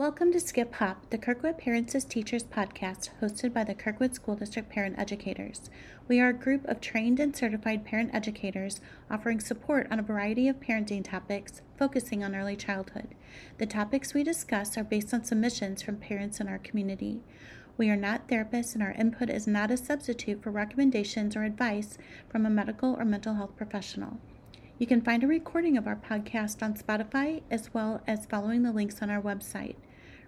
Welcome to Skip Hop, the Kirkwood Parents as Teachers podcast hosted by the Kirkwood School District Parent Educators. We are a group of trained and certified parent educators offering support on a variety of parenting topics focusing on early childhood. The topics we discuss are based on submissions from parents in our community. We are not therapists, and our input is not a substitute for recommendations or advice from a medical or mental health professional. You can find a recording of our podcast on Spotify as well as following the links on our website.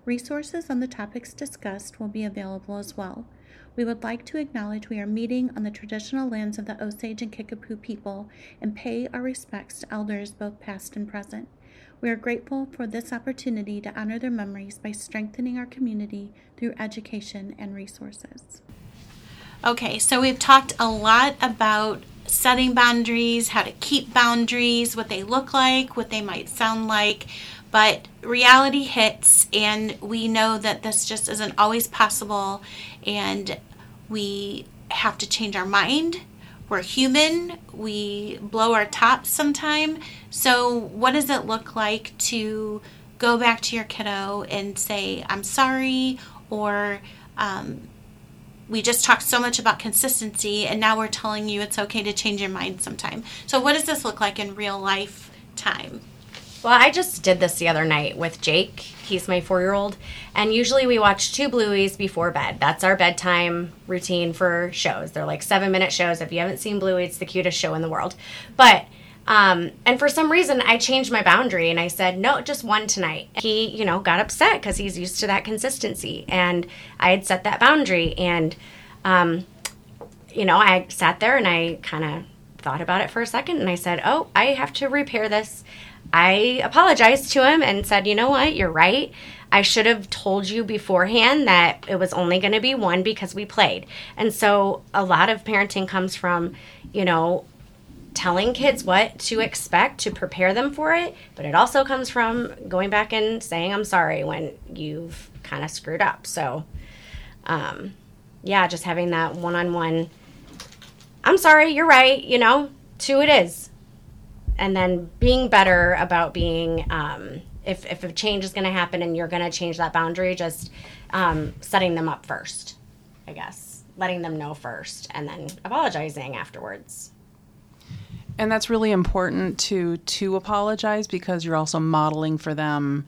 Resources on the topics discussed will be available as well. We would like to acknowledge we are meeting on the traditional lands of the Osage and Kickapoo people and pay our respects to elders both past and present. We are grateful for this opportunity to honor their memories by strengthening our community through education and resources. Okay, so we've talked a lot about setting boundaries, how to keep boundaries, what they look like, what they might sound like. But reality hits, and we know that this just isn't always possible, and we have to change our mind. We're human, we blow our tops sometime. So, what does it look like to go back to your kiddo and say, I'm sorry, or um, we just talked so much about consistency, and now we're telling you it's okay to change your mind sometime. So, what does this look like in real life time? Well, I just did this the other night with Jake. He's my four year old. And usually we watch two Blueies before bed. That's our bedtime routine for shows. They're like seven minute shows. If you haven't seen Bluey, it's the cutest show in the world. But, um, and for some reason, I changed my boundary and I said, no, just one tonight. He, you know, got upset because he's used to that consistency. And I had set that boundary. And, um, you know, I sat there and I kind of thought about it for a second and I said, oh, I have to repair this. I apologized to him and said, you know what, you're right. I should have told you beforehand that it was only going to be one because we played. And so a lot of parenting comes from, you know, telling kids what to expect to prepare them for it, but it also comes from going back and saying, I'm sorry when you've kind of screwed up. So, um, yeah, just having that one on one, I'm sorry, you're right, you know, two it is and then being better about being um, if, if a change is going to happen and you're going to change that boundary just um, setting them up first i guess. Letting them know first and then apologizing afterwards. And that's really important to to apologize because you're also modeling for them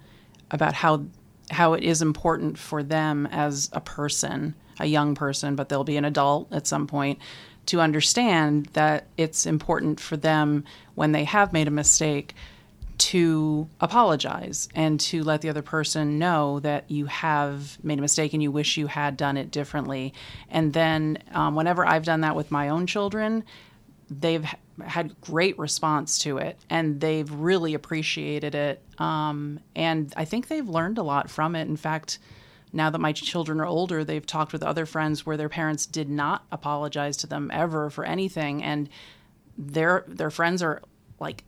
about how how it is important for them as a person a young person but they'll be an adult at some point to understand that it's important for them when they have made a mistake to apologize and to let the other person know that you have made a mistake and you wish you had done it differently. And then, um, whenever I've done that with my own children, they've had great response to it and they've really appreciated it. Um, and I think they've learned a lot from it. In fact, now that my children are older, they've talked with other friends where their parents did not apologize to them ever for anything, and their their friends are like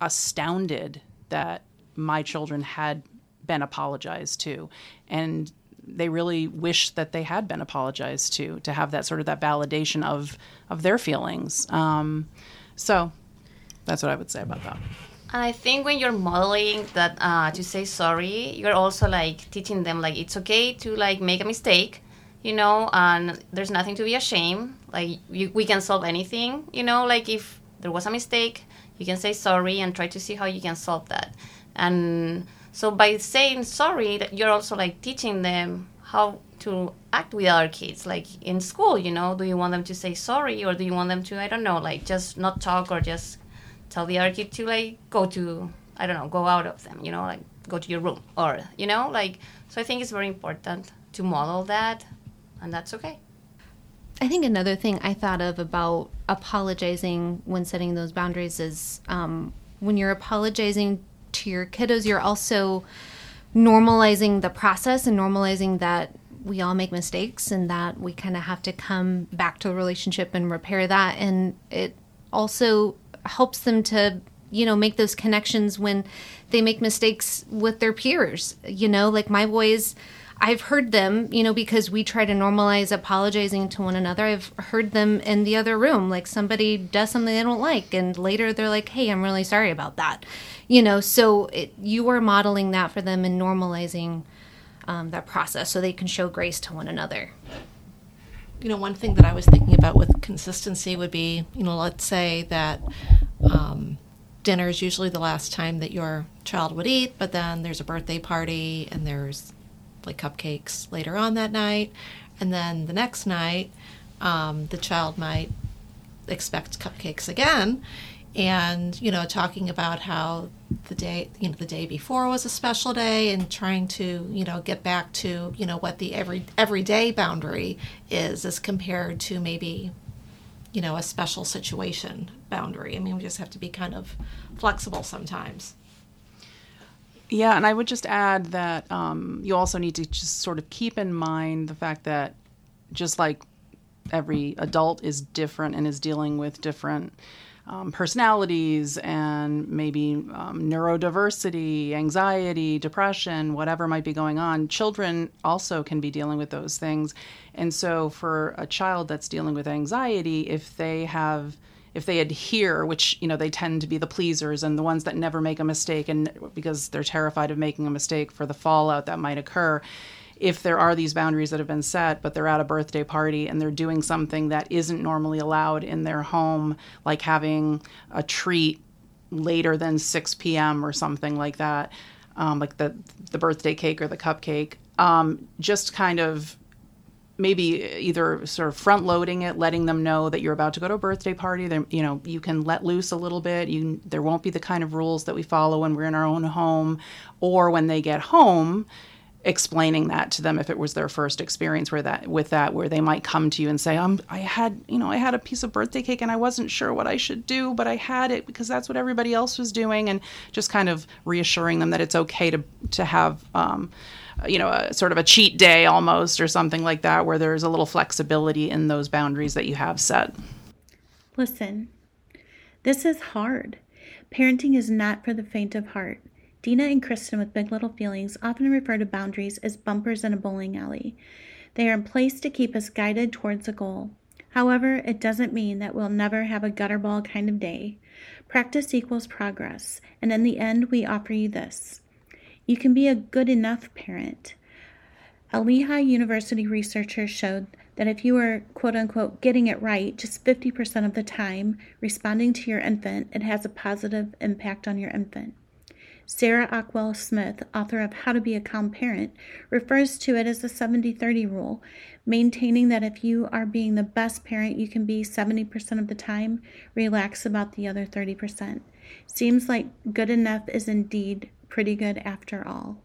astounded that my children had been apologized to, and they really wish that they had been apologized to to have that sort of that validation of of their feelings. Um, so that's what I would say about that. And I think when you're modeling that uh, to say sorry, you're also like teaching them like it's okay to like make a mistake, you know, and there's nothing to be ashamed. Like you, we can solve anything, you know. Like if there was a mistake, you can say sorry and try to see how you can solve that. And so by saying sorry, you're also like teaching them how to act with other kids like in school you know do you want them to say sorry or do you want them to i don't know like just not talk or just tell the other kid to like go to I don't know, go out of them, you know, like go to your room or you know, like so I think it's very important to model that and that's okay. I think another thing I thought of about apologizing when setting those boundaries is um, when you're apologizing to your kiddos, you're also normalizing the process and normalizing that we all make mistakes and that we kind of have to come back to a relationship and repair that. And it also helps them to you know make those connections when they make mistakes with their peers you know like my boys I've heard them, you know, because we try to normalize apologizing to one another. I've heard them in the other room, like somebody does something they don't like, and later they're like, "Hey, I'm really sorry about that," you know. So it, you are modeling that for them and normalizing um, that process so they can show grace to one another. You know, one thing that I was thinking about with consistency would be, you know, let's say that um, dinner is usually the last time that your child would eat, but then there's a birthday party and there's like cupcakes later on that night. And then the next night, um, the child might expect cupcakes again and you know talking about how the day you know the day before was a special day and trying to you know get back to you know what the every everyday boundary is as compared to maybe you know a special situation boundary. I mean we just have to be kind of flexible sometimes. Yeah, and I would just add that um, you also need to just sort of keep in mind the fact that just like every adult is different and is dealing with different um, personalities and maybe um, neurodiversity, anxiety, depression, whatever might be going on, children also can be dealing with those things. And so, for a child that's dealing with anxiety, if they have if they adhere, which you know they tend to be the pleasers and the ones that never make a mistake, and because they're terrified of making a mistake for the fallout that might occur, if there are these boundaries that have been set, but they're at a birthday party and they're doing something that isn't normally allowed in their home, like having a treat later than 6 p.m. or something like that, um, like the the birthday cake or the cupcake, um, just kind of maybe either sort of front loading it letting them know that you're about to go to a birthday party you know you can let loose a little bit you there won't be the kind of rules that we follow when we're in our own home or when they get home explaining that to them if it was their first experience where that with that where they might come to you and say um I had you know I had a piece of birthday cake and I wasn't sure what I should do but I had it because that's what everybody else was doing and just kind of reassuring them that it's okay to to have um you know, a sort of a cheat day almost or something like that, where there's a little flexibility in those boundaries that you have set. Listen, this is hard. Parenting is not for the faint of heart. Deena and Kristin with Big Little Feelings often refer to boundaries as bumpers in a bowling alley. They are in place to keep us guided towards a goal. However, it doesn't mean that we'll never have a gutterball kind of day. Practice equals progress, and in the end, we offer you this. You can be a good enough parent. A Lehigh University researcher showed that if you are quote unquote getting it right just 50% of the time responding to your infant, it has a positive impact on your infant. Sarah Ockwell Smith, author of How to Be a Calm Parent, refers to it as the 70 30 rule, maintaining that if you are being the best parent you can be 70% of the time, relax about the other 30%. Seems like good enough is indeed pretty good after all.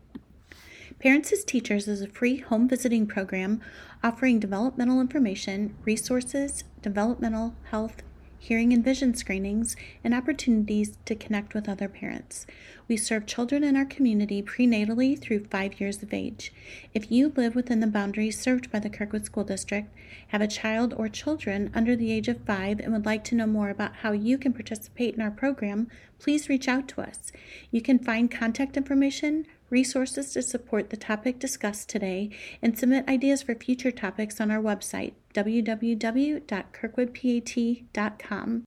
Parents as Teachers is a free home visiting program offering developmental information, resources, developmental, health, hearing and vision screenings, and opportunities to connect with other parents. We serve children in our community prenatally through five years of age. If you live within the boundaries served by the Kirkwood School District, have a child or children under the age of five, and would like to know more about how you can participate in our program, please reach out to us. You can find contact information, resources to support the topic discussed today, and submit ideas for future topics on our website, www.kirkwoodpat.com.